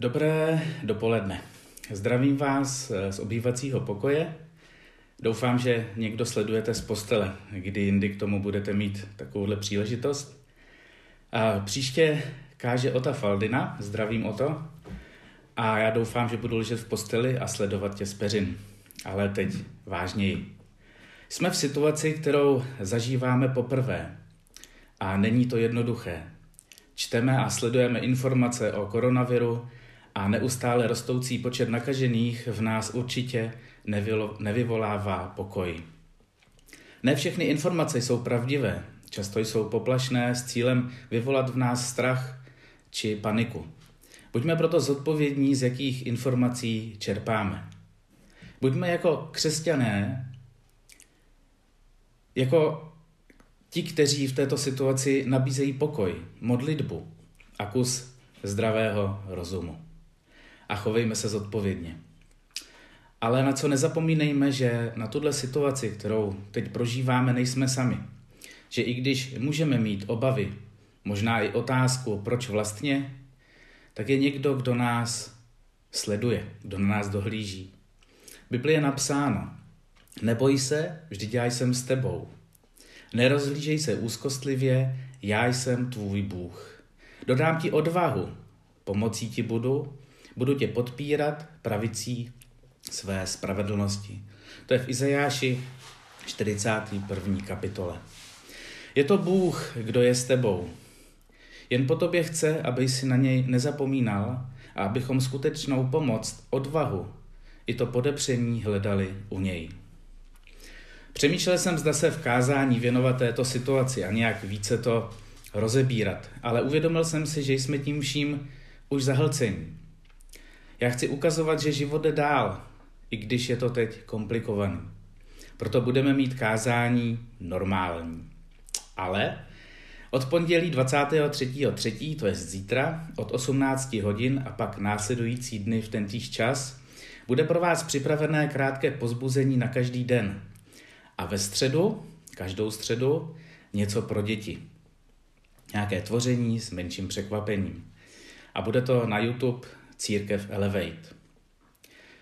Dobré dopoledne. Zdravím vás z obývacího pokoje. Doufám, že někdo sledujete z postele, kdy jindy k tomu budete mít takovouhle příležitost. A příště káže Ota Faldina, zdravím o to. A já doufám, že budu ležet v posteli a sledovat tě z peřin. Ale teď vážněji. Jsme v situaci, kterou zažíváme poprvé. A není to jednoduché. Čteme a sledujeme informace o koronaviru a neustále rostoucí počet nakažených v nás určitě nevyvolává pokoj. Ne všechny informace jsou pravdivé, často jsou poplašné s cílem vyvolat v nás strach či paniku. Buďme proto zodpovědní, z jakých informací čerpáme. Buďme jako křesťané, jako ti, kteří v této situaci nabízejí pokoj, modlitbu a kus zdravého rozumu. A chovejme se zodpovědně. Ale na co nezapomínejme, že na tuhle situaci, kterou teď prožíváme, nejsme sami. Že i když můžeme mít obavy, možná i otázku, proč vlastně, tak je někdo, kdo nás sleduje, kdo na nás dohlíží. V Biblii je napsáno, neboj se, vždyť já jsem s tebou. Nerozhlížej se úzkostlivě, já jsem tvůj Bůh. Dodám ti odvahu, pomocí ti budu, budu tě podpírat pravicí své spravedlnosti. To je v Izajáši 41. kapitole. Je to Bůh, kdo je s tebou. Jen po tobě chce, aby si na něj nezapomínal a abychom skutečnou pomoc, odvahu i to podepření hledali u něj. Přemýšlel jsem, zda se v kázání věnovat této situaci a nějak více to rozebírat, ale uvědomil jsem si, že jsme tím vším už zahlcení. Já chci ukazovat, že život jde dál, i když je to teď komplikovaný. Proto budeme mít kázání normální. Ale od pondělí 23.3., to je zítra, od 18 hodin a pak následující dny v tentýž čas, bude pro vás připravené krátké pozbuzení na každý den. A ve středu, každou středu, něco pro děti. Nějaké tvoření s menším překvapením. A bude to na YouTube Církev Elevate.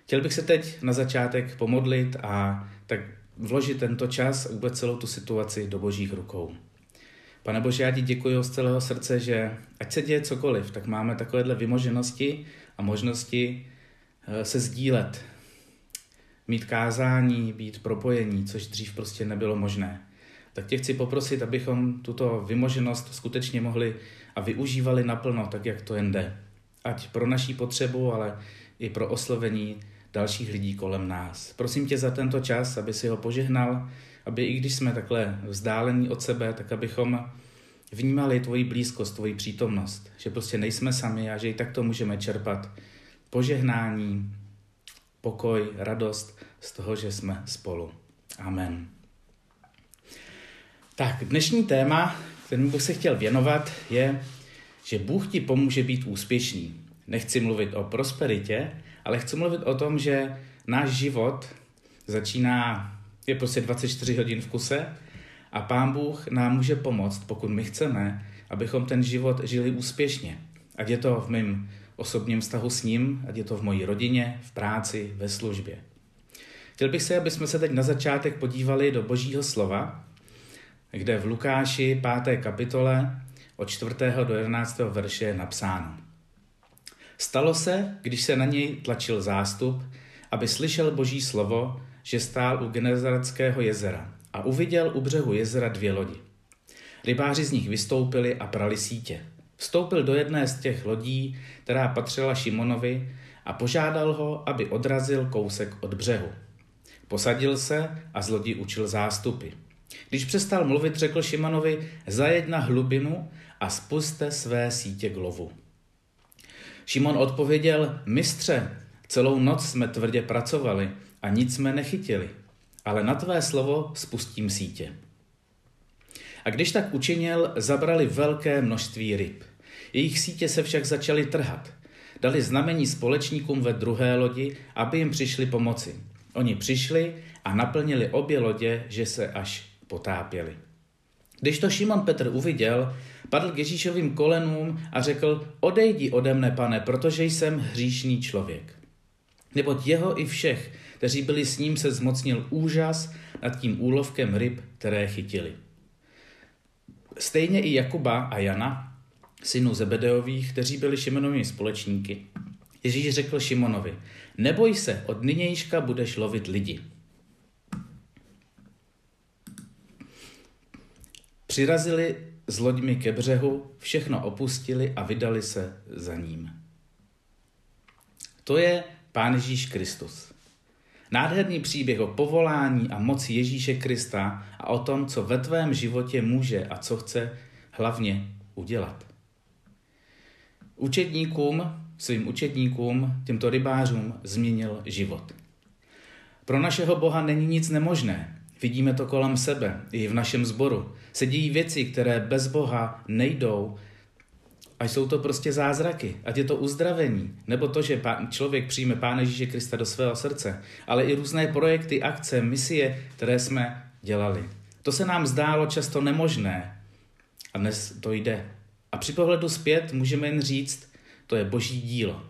Chtěl bych se teď na začátek pomodlit a tak vložit tento čas a vůbec celou tu situaci do božích rukou. Pane Bože, já ti děkuji z celého srdce, že ať se děje cokoliv, tak máme takovéhle vymoženosti a možnosti eh, se sdílet, mít kázání, být propojení, což dřív prostě nebylo možné. Tak tě chci poprosit, abychom tuto vymoženost skutečně mohli a využívali naplno, tak jak to jen jde. Ať pro naší potřebu, ale i pro oslovení dalších lidí kolem nás. Prosím tě za tento čas, aby si ho požehnal, aby i když jsme takhle vzdálení od sebe, tak abychom vnímali tvoji blízkost, tvoji přítomnost, že prostě nejsme sami a že i takto můžeme čerpat požehnání, pokoj, radost z toho, že jsme spolu. Amen. Tak, dnešní téma, kterým bych se chtěl věnovat, je, že Bůh ti pomůže být úspěšný. Nechci mluvit o prosperitě, ale chci mluvit o tom, že náš život začíná, je prostě 24 hodin v kuse a Pán Bůh nám může pomoct, pokud my chceme, abychom ten život žili úspěšně. Ať je to v mém osobním vztahu s ním, ať je to v mojí rodině, v práci, ve službě. Chtěl bych se, aby jsme se teď na začátek podívali do Božího slova, kde v Lukáši 5. kapitole od 4. do 11. verše je napsáno. Stalo se, když se na něj tlačil zástup, aby slyšel boží slovo, že stál u Genezareckého jezera a uviděl u břehu jezera dvě lodi. Rybáři z nich vystoupili a prali sítě. Vstoupil do jedné z těch lodí, která patřila Šimonovi, a požádal ho, aby odrazil kousek od břehu. Posadil se a z lodi učil zástupy. Když přestal mluvit, řekl Šimonovi, zajeď na hlubinu a spuste své sítě k lovu. Šimon odpověděl, mistře, celou noc jsme tvrdě pracovali a nic jsme nechytili, ale na tvé slovo spustím sítě. A když tak učinil, zabrali velké množství ryb. Jejich sítě se však začaly trhat. Dali znamení společníkům ve druhé lodi, aby jim přišli pomoci. Oni přišli a naplnili obě lodě, že se až potápěli. Když to Šimon Petr uviděl, Padl k Ježíšovým kolenům a řekl, odejdi ode mne, pane, protože jsem hříšný člověk. Neboť jeho i všech, kteří byli s ním, se zmocnil úžas nad tím úlovkem ryb, které chytili. Stejně i Jakuba a Jana, synů Zebedeových, kteří byli Šimonovými společníky. Ježíš řekl Šimonovi, neboj se, od nynějška budeš lovit lidi. Přirazili s loďmi ke břehu, všechno opustili a vydali se za ním. To je Pán Ježíš Kristus. Nádherný příběh o povolání a moci Ježíše Krista a o tom, co ve tvém životě může a co chce hlavně udělat. Učedníkům, svým učedníkům, těmto rybářům změnil život. Pro našeho Boha není nic nemožné. Vidíme to kolem sebe, i v našem sboru. Se dějí věci, které bez Boha nejdou a jsou to prostě zázraky. Ať je to uzdravení, nebo to, že člověk přijme Pána Ježíše Krista do svého srdce, ale i různé projekty, akce, misie, které jsme dělali. To se nám zdálo často nemožné a dnes to jde. A při pohledu zpět můžeme jen říct, to je boží dílo.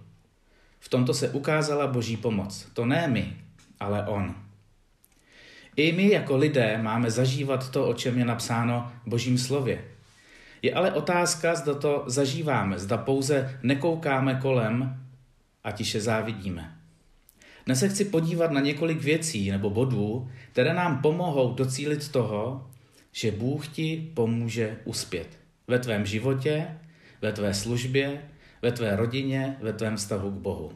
V tomto se ukázala boží pomoc. To ne my, ale on. I my jako lidé máme zažívat to, o čem je napsáno v božím slově. Je ale otázka, zda to zažíváme, zda pouze nekoukáme kolem a tiše závidíme. Dnes se chci podívat na několik věcí nebo bodů, které nám pomohou docílit toho, že Bůh ti pomůže uspět ve tvém životě, ve tvé službě, ve tvé rodině, ve tvém vztahu k Bohu.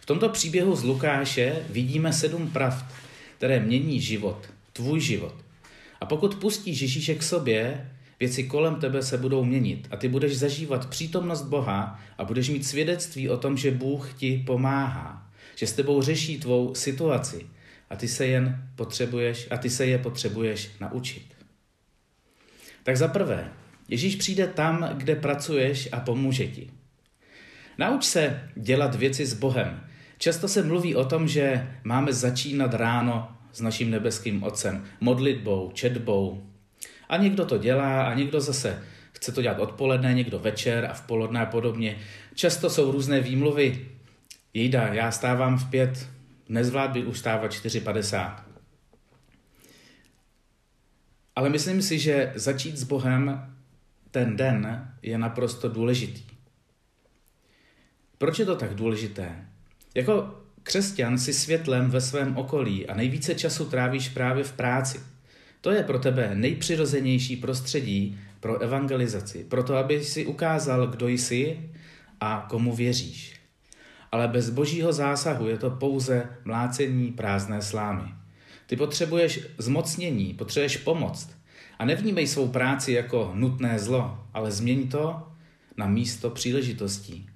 V tomto příběhu z Lukáše vidíme sedm pravd, které mění život, tvůj život. A pokud pustíš Ježíše k sobě, věci kolem tebe se budou měnit a ty budeš zažívat přítomnost Boha a budeš mít svědectví o tom, že Bůh ti pomáhá, že s tebou řeší tvou situaci a ty se jen potřebuješ a ty se je potřebuješ naučit. Tak za prvé, Ježíš přijde tam, kde pracuješ a pomůže ti. Nauč se dělat věci s Bohem. Často se mluví o tom, že máme začínat ráno s naším nebeským Otcem, modlitbou, četbou. A někdo to dělá a někdo zase chce to dělat odpoledne, někdo večer a v poledne a podobně. Často jsou různé výmluvy. Jejda, já stávám v pět, nezvlád by už stávat 4.50. Ale myslím si, že začít s Bohem ten den je naprosto důležitý. Proč je to tak důležité? Jako křesťan si světlem ve svém okolí a nejvíce času trávíš právě v práci. To je pro tebe nejpřirozenější prostředí pro evangelizaci, pro to, aby si ukázal, kdo jsi a komu věříš. Ale bez božího zásahu je to pouze mlácení prázdné slámy. Ty potřebuješ zmocnění, potřebuješ pomoc. A nevnímej svou práci jako nutné zlo, ale změň to na místo příležitostí,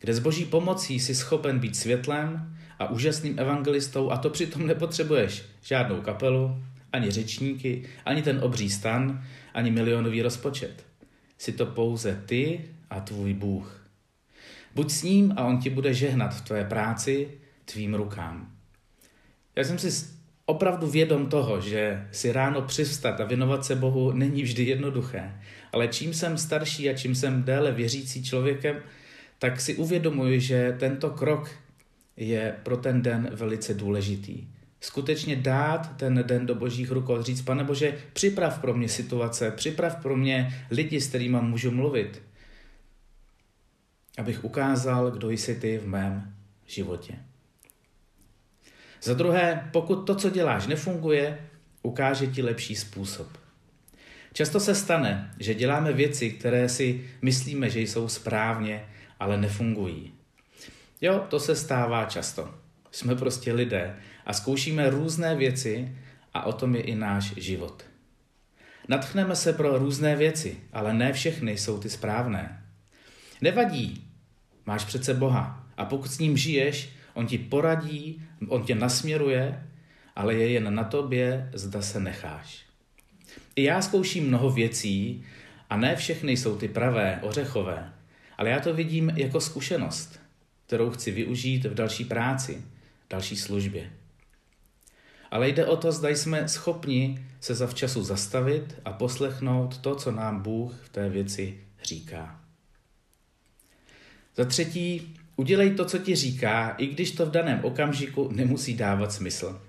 kde s boží pomocí jsi schopen být světlem a úžasným evangelistou a to přitom nepotřebuješ žádnou kapelu, ani řečníky, ani ten obří stan, ani milionový rozpočet. Jsi to pouze ty a tvůj Bůh. Buď s ním a on ti bude žehnat v tvé práci tvým rukám. Já jsem si opravdu vědom toho, že si ráno přivstat a věnovat se Bohu není vždy jednoduché. Ale čím jsem starší a čím jsem déle věřící člověkem, tak si uvědomuji, že tento krok je pro ten den velice důležitý. Skutečně dát ten den do božích rukou, říct, pane Bože, připrav pro mě situace, připrav pro mě lidi, s kterými můžu mluvit, abych ukázal, kdo jsi ty v mém životě. Za druhé, pokud to, co děláš, nefunguje, ukáže ti lepší způsob. Často se stane, že děláme věci, které si myslíme, že jsou správně, ale nefungují. Jo, to se stává často. Jsme prostě lidé a zkoušíme různé věci a o tom je i náš život. Natchneme se pro různé věci, ale ne všechny jsou ty správné. Nevadí, máš přece Boha a pokud s ním žiješ, On ti poradí, on tě nasměruje, ale je jen na tobě, zda se necháš. I já zkouším mnoho věcí a ne všechny jsou ty pravé, ořechové, ale já to vidím jako zkušenost, kterou chci využít v další práci, další službě. ale jde o to, zda jsme schopni se zavčasu zastavit a poslechnout to, co nám Bůh v té věci říká. Za třetí, udělej to, co ti říká, i když to v daném okamžiku nemusí dávat smysl.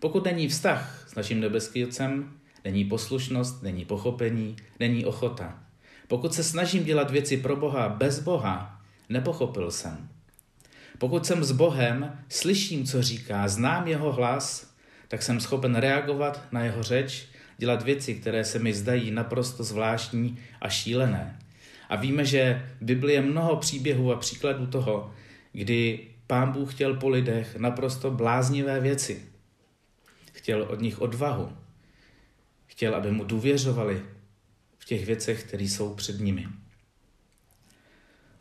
Pokud není vztah s naším nebeským Otcem, není poslušnost, není pochopení, není ochota. Pokud se snažím dělat věci pro Boha bez Boha, nepochopil jsem. Pokud jsem s Bohem, slyším, co říká, znám jeho hlas, tak jsem schopen reagovat na jeho řeč, dělat věci, které se mi zdají naprosto zvláštní a šílené. A víme, že v Biblii je mnoho příběhů a příkladů toho, kdy pán Bůh chtěl po lidech naprosto bláznivé věci. Chtěl od nich odvahu. Chtěl, aby mu důvěřovali těch věcech, které jsou před nimi.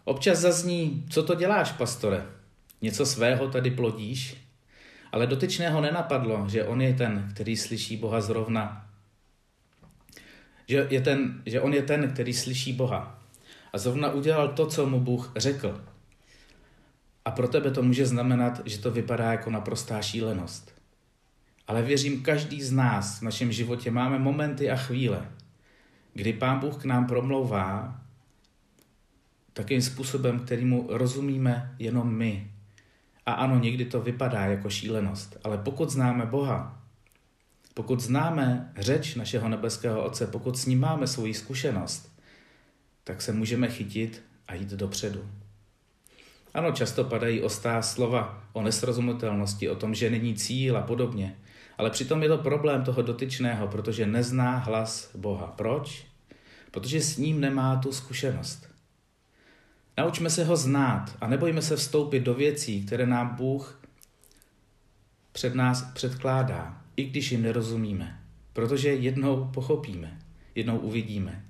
Občas zazní, co to děláš, pastore? Něco svého tady plodíš? Ale dotyčného nenapadlo, že on je ten, který slyší Boha zrovna. Že, je ten, že on je ten, který slyší Boha. A zrovna udělal to, co mu Bůh řekl. A pro tebe to může znamenat, že to vypadá jako naprostá šílenost. Ale věřím, každý z nás v našem životě máme momenty a chvíle, kdy Pán Bůh k nám promlouvá takým způsobem, kterýmu rozumíme jenom my. A ano, někdy to vypadá jako šílenost, ale pokud známe Boha, pokud známe řeč našeho nebeského Otce, pokud s ním máme svoji zkušenost, tak se můžeme chytit a jít dopředu. Ano, často padají ostá slova o nesrozumitelnosti, o tom, že není cíl a podobně, ale přitom je to problém toho dotyčného, protože nezná hlas Boha. Proč? Protože s ním nemá tu zkušenost. Naučme se ho znát a nebojme se vstoupit do věcí, které nám Bůh před nás předkládá, i když jim nerozumíme. Protože jednou pochopíme, jednou uvidíme.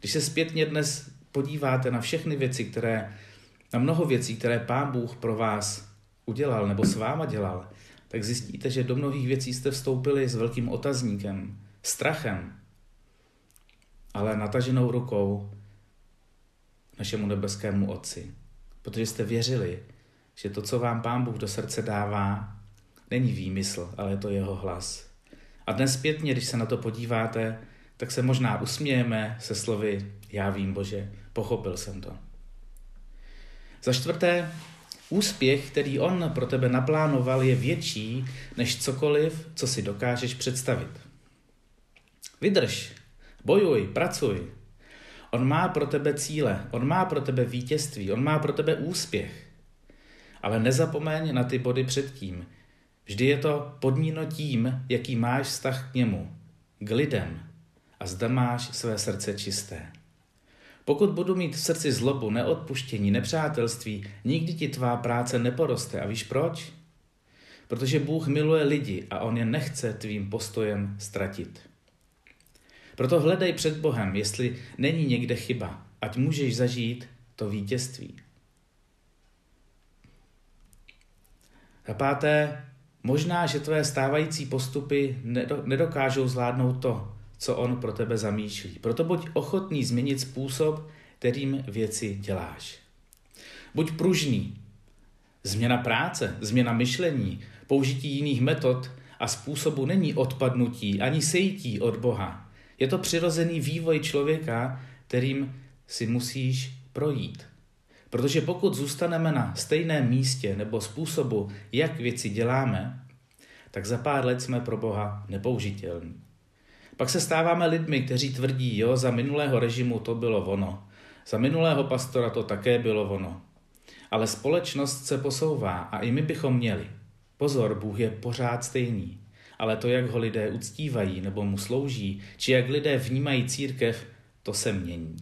Když se zpětně dnes podíváte na všechny věci, které, na mnoho věcí, které Pán Bůh pro vás udělal nebo s váma dělal, tak zjistíte, že do mnohých věcí jste vstoupili s velkým otazníkem, strachem, ale nataženou rukou našemu nebeskému Otci. Protože jste věřili, že to, co vám Pán Bůh do srdce dává, není výmysl, ale je to jeho hlas. A dnes zpětně, když se na to podíváte, tak se možná usmějeme se slovy Já vím, Bože, pochopil jsem to. Za čtvrté, úspěch, který on pro tebe naplánoval, je větší než cokoliv, co si dokážeš představit. Vydrž, bojuj, pracuj, On má pro tebe cíle, on má pro tebe vítězství, on má pro tebe úspěch. Ale nezapomeň na ty body předtím. Vždy je to podmíno tím, jaký máš vztah k němu, k lidem a zda máš své srdce čisté. Pokud budu mít v srdci zlobu, neodpuštění, nepřátelství, nikdy ti tvá práce neporoste. A víš proč? Protože Bůh miluje lidi a On je nechce tvým postojem ztratit. Proto hledej před Bohem, jestli není někde chyba, ať můžeš zažít to vítězství. A páté, možná, že tvé stávající postupy nedokážou zvládnout to, co on pro tebe zamýšlí. Proto buď ochotný změnit způsob, kterým věci děláš. Buď pružný. Změna práce, změna myšlení, použití jiných metod a způsobu není odpadnutí ani sejtí od Boha, je to přirozený vývoj člověka, kterým si musíš projít. Protože pokud zůstaneme na stejném místě nebo způsobu, jak věci děláme, tak za pár let jsme pro Boha nepoužitelní. Pak se stáváme lidmi, kteří tvrdí, jo, za minulého režimu to bylo ono, za minulého pastora to také bylo ono. Ale společnost se posouvá a i my bychom měli. Pozor, Bůh je pořád stejný ale to, jak ho lidé uctívají nebo mu slouží, či jak lidé vnímají církev, to se mění.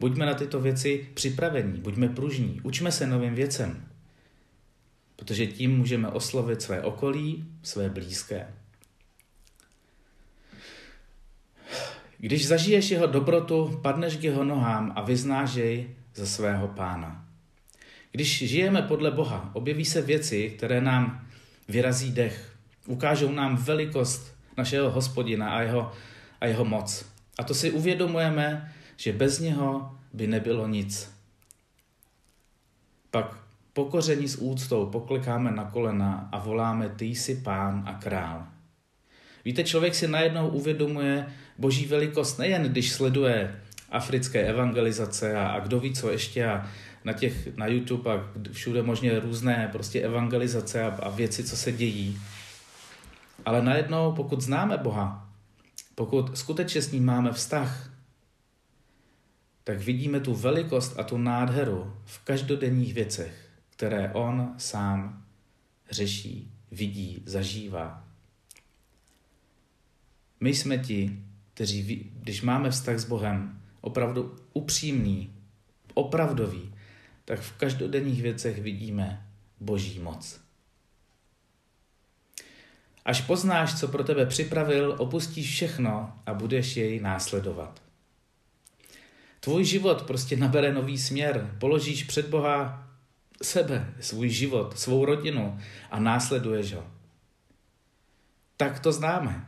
Buďme na tyto věci připravení, buďme pružní, učme se novým věcem, protože tím můžeme oslovit své okolí, své blízké. Když zažiješ jeho dobrotu, padneš k jeho nohám a vyznáš jej za svého pána. Když žijeme podle Boha, objeví se věci, které nám vyrazí dech, Ukážou nám velikost našeho hospodina a jeho, a jeho moc. A to si uvědomujeme, že bez něho by nebylo nic. Pak pokoření s úctou poklikáme na kolena a voláme ty jsi pán a král. Víte, člověk si najednou uvědomuje boží velikost nejen, když sleduje africké evangelizace a, a kdo ví co ještě a na těch na YouTube a všude možně různé prostě evangelizace a, a věci, co se dějí. Ale najednou, pokud známe Boha, pokud skutečně s ním máme vztah, tak vidíme tu velikost a tu nádheru v každodenních věcech, které on sám řeší, vidí, zažívá. My jsme ti, kteří, když máme vztah s Bohem, opravdu upřímný, opravdový, tak v každodenních věcech vidíme Boží moc. Až poznáš, co pro tebe připravil, opustíš všechno a budeš jej následovat. Tvůj život prostě nabere nový směr. Položíš před Boha sebe, svůj život, svou rodinu a následuješ ho. Tak to známe.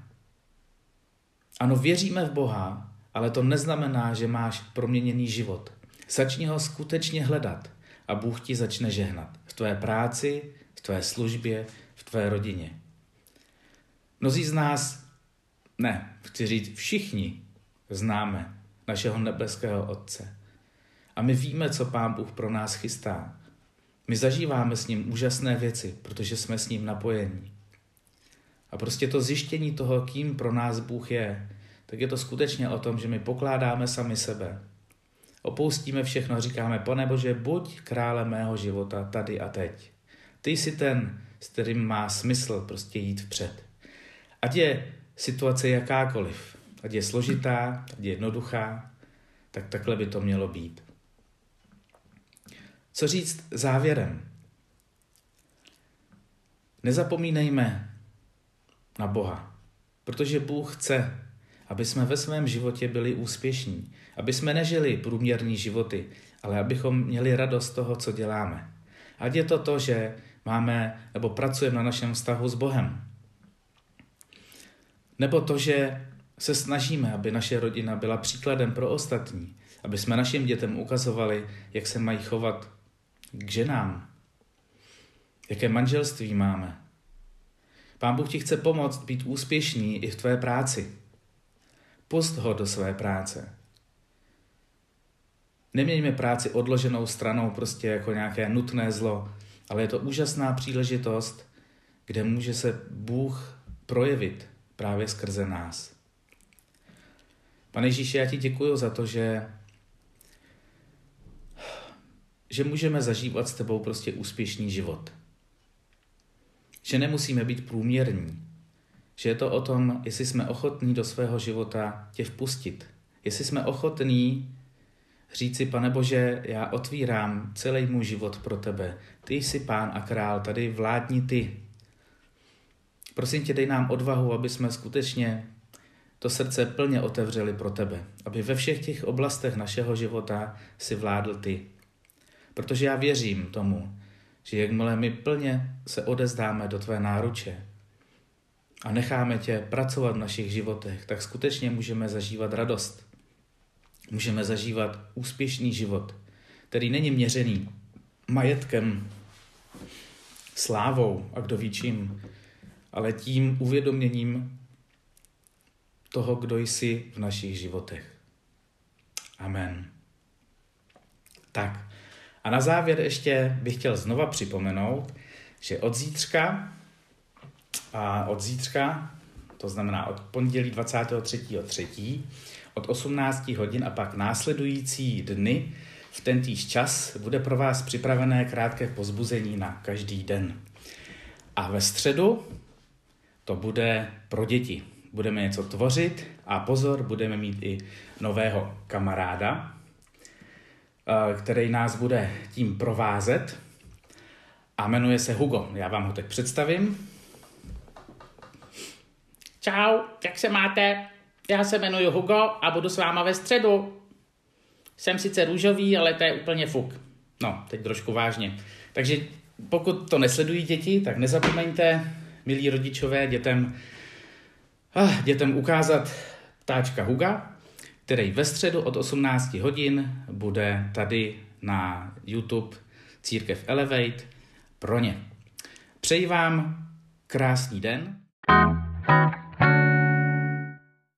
Ano, věříme v Boha, ale to neznamená, že máš proměněný život. Začni ho skutečně hledat a Bůh ti začne žehnat. V tvé práci, v tvé službě, v tvé rodině. Mnozí z nás, ne, chci říct všichni, známe našeho nebeského Otce. A my víme, co Pán Bůh pro nás chystá. My zažíváme s ním úžasné věci, protože jsme s ním napojení. A prostě to zjištění toho, kým pro nás Bůh je, tak je to skutečně o tom, že my pokládáme sami sebe. Opustíme všechno, říkáme, pane Bože, buď krále mého života tady a teď. Ty jsi ten, s kterým má smysl prostě jít vpřed. Ať je situace jakákoliv, ať je složitá, ať je jednoduchá, tak takhle by to mělo být. Co říct závěrem? Nezapomínejme na Boha, protože Bůh chce, aby jsme ve svém životě byli úspěšní, aby jsme nežili průměrní životy, ale abychom měli radost toho, co děláme. Ať je to to, že máme nebo pracujeme na našem vztahu s Bohem. Nebo to, že se snažíme, aby naše rodina byla příkladem pro ostatní, aby jsme našim dětem ukazovali, jak se mají chovat k ženám, jaké manželství máme. Pán Bůh ti chce pomoct být úspěšný i v tvé práci. Pust ho do své práce. Nemějme práci odloženou stranou prostě jako nějaké nutné zlo, ale je to úžasná příležitost, kde může se Bůh projevit právě skrze nás. Pane Ježíši, já ti děkuji za to, že, že můžeme zažívat s tebou prostě úspěšný život. Že nemusíme být průměrní. Že je to o tom, jestli jsme ochotní do svého života tě vpustit. Jestli jsme ochotní říci, pane Bože, já otvírám celý můj život pro tebe. Ty jsi pán a král, tady vládni ty. Prosím tě, dej nám odvahu, aby jsme skutečně to srdce plně otevřeli pro tebe, aby ve všech těch oblastech našeho života si vládl ty. Protože já věřím tomu, že jakmile my plně se odezdáme do tvé náruče a necháme tě pracovat v našich životech, tak skutečně můžeme zažívat radost. Můžeme zažívat úspěšný život, který není měřený majetkem, slávou a kdo ví čím, ale tím uvědoměním toho, kdo jsi v našich životech. Amen. Tak a na závěr ještě bych chtěl znova připomenout, že od zítřka, a od zítřka, to znamená od pondělí 23.3., od 18 hodin a pak následující dny v tentýž čas bude pro vás připravené krátké pozbuzení na každý den. A ve středu to bude pro děti. Budeme něco tvořit a pozor, budeme mít i nového kamaráda, eh, který nás bude tím provázet a jmenuje se Hugo. Já vám ho teď představím. Čau, jak se máte? Já se jmenuji Hugo a budu s váma ve středu. Jsem sice růžový, ale to je úplně fuk. No, teď trošku vážně. Takže pokud to nesledují děti, tak nezapomeňte, milí rodičové, dětem, ah, dětem ukázat ptáčka Huga, který ve středu od 18 hodin bude tady na YouTube Církev Elevate pro ně. Přeji vám krásný den.